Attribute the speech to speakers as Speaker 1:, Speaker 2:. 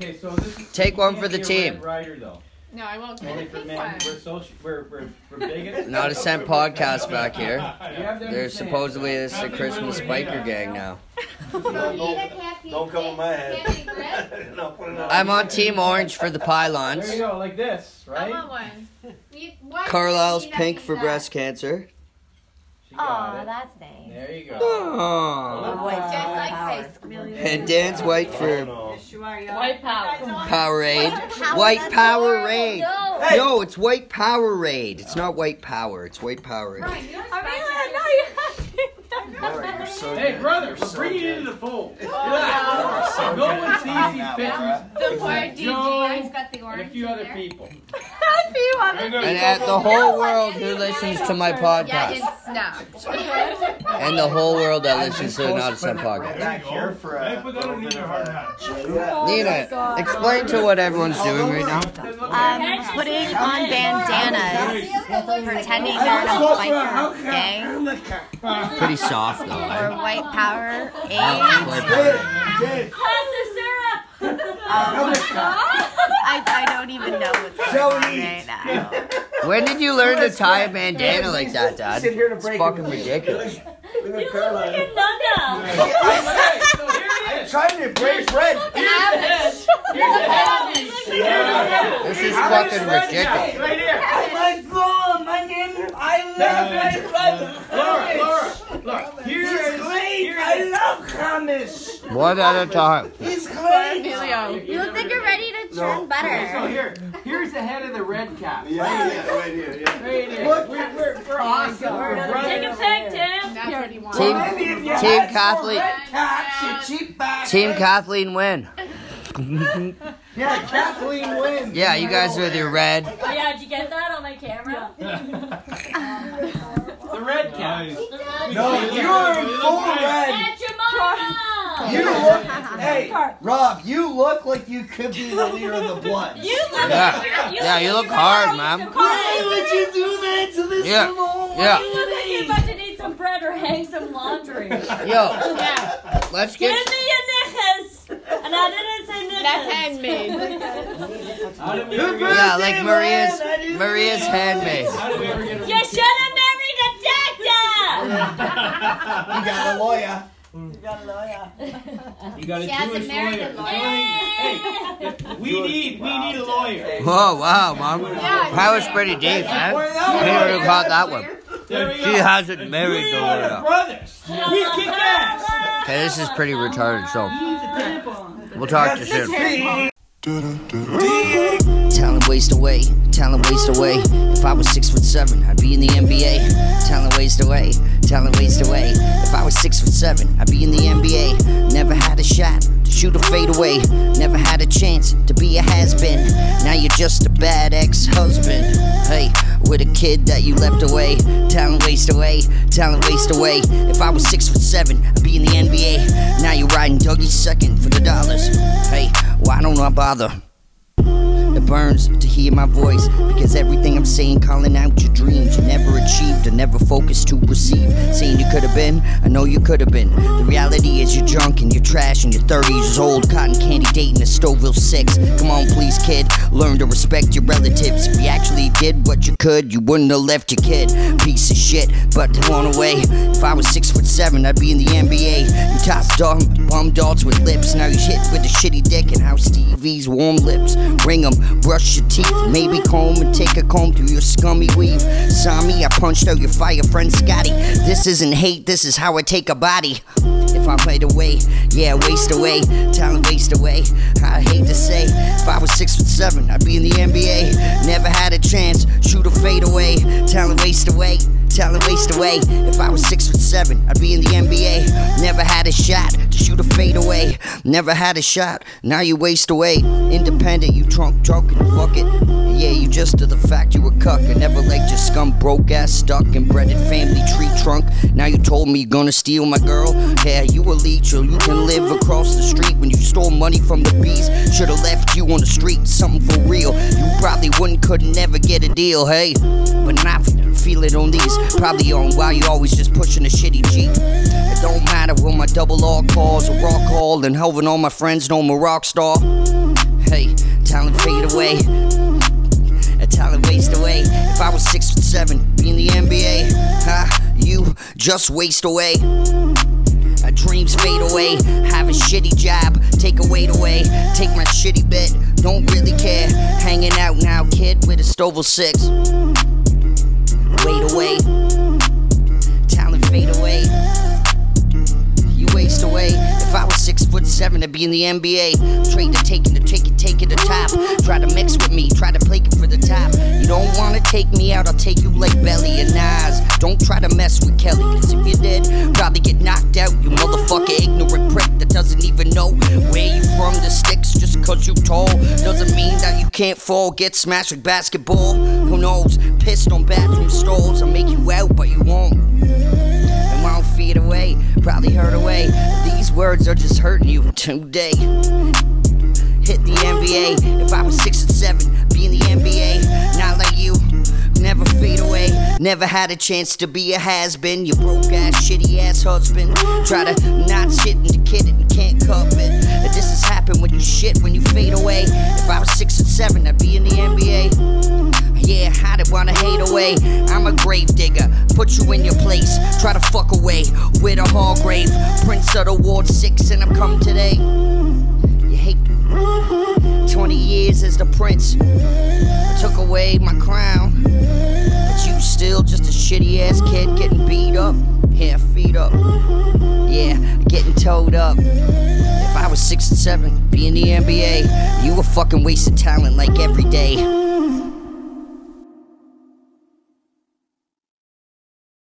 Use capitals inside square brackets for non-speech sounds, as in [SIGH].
Speaker 1: Okay, so this is,
Speaker 2: Take one for the team.
Speaker 1: Rider, though.
Speaker 3: No, I won't
Speaker 1: Only
Speaker 3: get a
Speaker 1: for
Speaker 3: pink
Speaker 1: men.
Speaker 3: one.
Speaker 1: We're social. We're we're, we're bigots. [LAUGHS]
Speaker 2: Not a cent podcast back here. [LAUGHS]
Speaker 1: You have to
Speaker 2: There's
Speaker 1: understand.
Speaker 2: supposedly this is a Christmas biker gang now. [LAUGHS]
Speaker 4: Don't, don't come on my head. no, put it on.
Speaker 2: I'm on Team Orange for the
Speaker 1: There
Speaker 2: pylons.
Speaker 1: you go, like this,
Speaker 3: I
Speaker 1: right?
Speaker 3: want one.
Speaker 2: Carlisle's pink for breast cancer.
Speaker 1: She got
Speaker 5: Aw,
Speaker 1: it.
Speaker 5: that's nice.
Speaker 1: There you go.
Speaker 2: Aww.
Speaker 3: Just like high school.
Speaker 2: And Dan's white
Speaker 4: Oh,
Speaker 2: for
Speaker 4: no.
Speaker 6: White power.
Speaker 2: Powerade. White Powerade.
Speaker 5: No.
Speaker 2: No, it's White Powerade. It's not White Power. It's White Powerade.
Speaker 4: Laura, you're so
Speaker 1: Hey,
Speaker 4: good.
Speaker 1: brother,
Speaker 4: You're
Speaker 1: we're
Speaker 4: so
Speaker 1: bringing you into the fold.
Speaker 4: so
Speaker 1: no one sees these pictures
Speaker 3: The poor DJ
Speaker 1: Joe
Speaker 3: has got the
Speaker 1: and
Speaker 3: orange
Speaker 1: a few other
Speaker 3: there.
Speaker 1: people.
Speaker 2: And at the whole world who listens to my
Speaker 3: Yeah,
Speaker 2: podcast.
Speaker 3: it's snapped.
Speaker 2: And the whole world that listens to the Not a Cent podcast.
Speaker 4: Back here for a
Speaker 7: Hey, put that
Speaker 4: little
Speaker 7: on
Speaker 4: bit
Speaker 7: hard hat.
Speaker 2: Nina, explain to what everyone's doing right now.
Speaker 5: Um, putting on bandanas, pretending you're in a biker gang,
Speaker 2: Pretty soft though.
Speaker 5: or
Speaker 2: eh?
Speaker 5: white power
Speaker 2: Oh,
Speaker 5: aid.
Speaker 2: White Power.
Speaker 5: I, I don't even know what's going on right now.
Speaker 2: When did you learn to tie a bandana like that, Dad?
Speaker 4: Sit here to
Speaker 2: It's fucking
Speaker 4: it.
Speaker 2: ridiculous.
Speaker 4: Look at Caroline.
Speaker 1: Okay, so here.
Speaker 4: Trying to break Fred.
Speaker 1: Here's the head. Here's the head.
Speaker 2: This is fucking ridiculous.
Speaker 1: Right here.
Speaker 8: My phone, my name, I love my brother.
Speaker 1: Laura, Laura, look. Here
Speaker 8: He's great. I love Hamish.
Speaker 2: One at a time.
Speaker 8: He's great.
Speaker 3: Emilio.
Speaker 5: You look like you're ready to
Speaker 4: No.
Speaker 5: churn
Speaker 1: So here, here's the head of the red cap.
Speaker 4: Yeah, yeah, right here, yeah.
Speaker 1: Right here. We're, we're, we're awesome. We're
Speaker 6: Take a
Speaker 1: brothers.
Speaker 6: Tim.
Speaker 3: That's what he wants.
Speaker 2: Team,
Speaker 8: Maybe if you
Speaker 2: Team
Speaker 8: had
Speaker 2: Kathleen.
Speaker 8: more red caps, you cheap bastard.
Speaker 2: Team Kathleen win. [LAUGHS]
Speaker 8: Yeah, Kathleen wins.
Speaker 2: Yeah, you guys are the red. [LAUGHS]
Speaker 6: Oh yeah, did you get that on my camera? [LAUGHS]
Speaker 1: The red cap.
Speaker 8: No, you're in full red.
Speaker 6: That's your mama.
Speaker 8: You look, [LAUGHS] hey, Rob, you look like you could be the leader of the Bloods. [LAUGHS]
Speaker 6: You look.
Speaker 2: Yeah, yeah, you look hard, man.
Speaker 8: Why would you do that to this
Speaker 2: Yeah,
Speaker 8: little
Speaker 2: yeah.
Speaker 6: You look like you're about to need some bread or hang some laundry. [LAUGHS] Give
Speaker 2: Yo, let's
Speaker 6: me
Speaker 2: get.
Speaker 6: your knickers. And I didn't say knickers.
Speaker 3: That's handmade.
Speaker 1: How did we ever get?
Speaker 2: Yeah, like Maria's Maria's handmaid.
Speaker 1: How did we ever get?
Speaker 6: You should have married a doctor.
Speaker 8: You got a lawyer. Mm. You got a lawyer.
Speaker 1: You got a
Speaker 3: She hasn't
Speaker 1: Jewish
Speaker 3: married
Speaker 1: lawyer.
Speaker 3: a lawyer.
Speaker 1: Hey, we need we need a lawyer.
Speaker 2: Oh wow, mom. That was pretty deep, man. I would have caught that one.
Speaker 1: There we
Speaker 2: She
Speaker 1: go.
Speaker 2: hasn't married
Speaker 1: We
Speaker 2: the
Speaker 1: are the
Speaker 2: lawyer.
Speaker 1: brothers. We kick ass.
Speaker 2: Okay, this is pretty retarded. So we'll talk to you soon. Talent waste away, talent waste away. If I was six foot seven, I'd be in the NBA. Talent waste away, talent waste away. If I was six foot seven, I'd be in the NBA. Never had a shot to shoot a fade away. Never had a chance to be a has been. Now you're just a bad ex husband. Hey, with a kid that you left away. Talent waste away, talent waste away. If I was six foot seven, I'd be in the NBA. Now you're riding Dougie's second for the dollars. Hey, why don't I bother? Burns to hear my voice because everything I'm saying, calling out your dreams you never achieved or never focused to receive. Saying you could have been, I know you could have been. The reality is you're drunk and you're trash and you're 30 years old, cotton candy dating a Stoville 6. Come on, please, kid, learn to respect your relatives. If you actually did what you could, you wouldn't have left your kid. Piece of shit, but thrown away. If I was six foot seven, I'd be in the NBA. You toss dumb bum dolls with lips. Now you hit with a shitty dick and how Stevie's warm lips. Ring 'em, brush your teeth, maybe comb and take a comb through your scummy weave. Saw me, I punched out your fire friend Scotty. This isn't hate, this is how I take a body. If I fade away, yeah, waste away, talent waste away. I hate to say, if I was six foot seven, I'd be in the NBA. Never had a chance, shoot a fade away, talent waste away. Talent waste away. If I was six foot seven, I'd be in the NBA. Never had a shot to shoot a fade away. Never had a shot. Now you waste away. Independent, you drunk, and fuck it. Yeah, you just to the fact you were cuck. I never liked your scum, broke ass, stuck and breaded family tree trunk. Now you told me you're gonna steal my girl. Yeah, you a leech, or you can live across the street when you stole money from the bees. Should've left you on the street, something for real. You probably wouldn't, could never get a deal, hey. But not feel it on these. Probably on why you always just pushing a shitty Jeep. It don't matter when my double R calls a rock call and helping all my friends know I'm a rock star. Hey, talent fade away. A talent waste away. If I was six foot seven, be in the NBA, huh? You just waste away. My dreams fade away. Have a shitty job, take a weight away. Take my shitty bed. don't really care. Hanging out now, kid, with a Stovall 6 wade away. Talent fade away. You waste away. If I was six foot seven I'd be in the NBA, trade to taking to take it, take it to top. Try to mix with me, try to play it for the top. You don't wanna take me out, I'll take you like Belly and eyes. Don't try to mess with Kelly, cause if you did, probably get knocked out. You motherfucker ignorant prick that doesn't even know where you from. The sticks just cause you tall. Doesn't mean that you can't fall, get smashed with basketball. Who knows? Pissed on bathroom stalls, I'll make you out, but you won't and won't feed away, probably hurt away. These words are just hurting you today. Hit the NBA. If I was six and seven, be in the NBA. Not like you, never fade away. Never had a chance to be a has been. You broke ass, shitty ass husband. Try to not shit the kid and can't cup it. And This has happened when you shit, when you fade away. If I was six and seven, I'd be in the NBA. Yeah, I didn't wanna hate away. I'm a grave digger, put you in your place. Try to fuck away with a hall grave. Prince of the Ward 6, and I'm come today. You hate 20 years as the prince. I took away my crown. But you still just a shitty ass kid getting beat up. Yeah, feet up. Yeah, getting towed up. Six and seven, be in the NBA, you a fucking wasted talent like every day.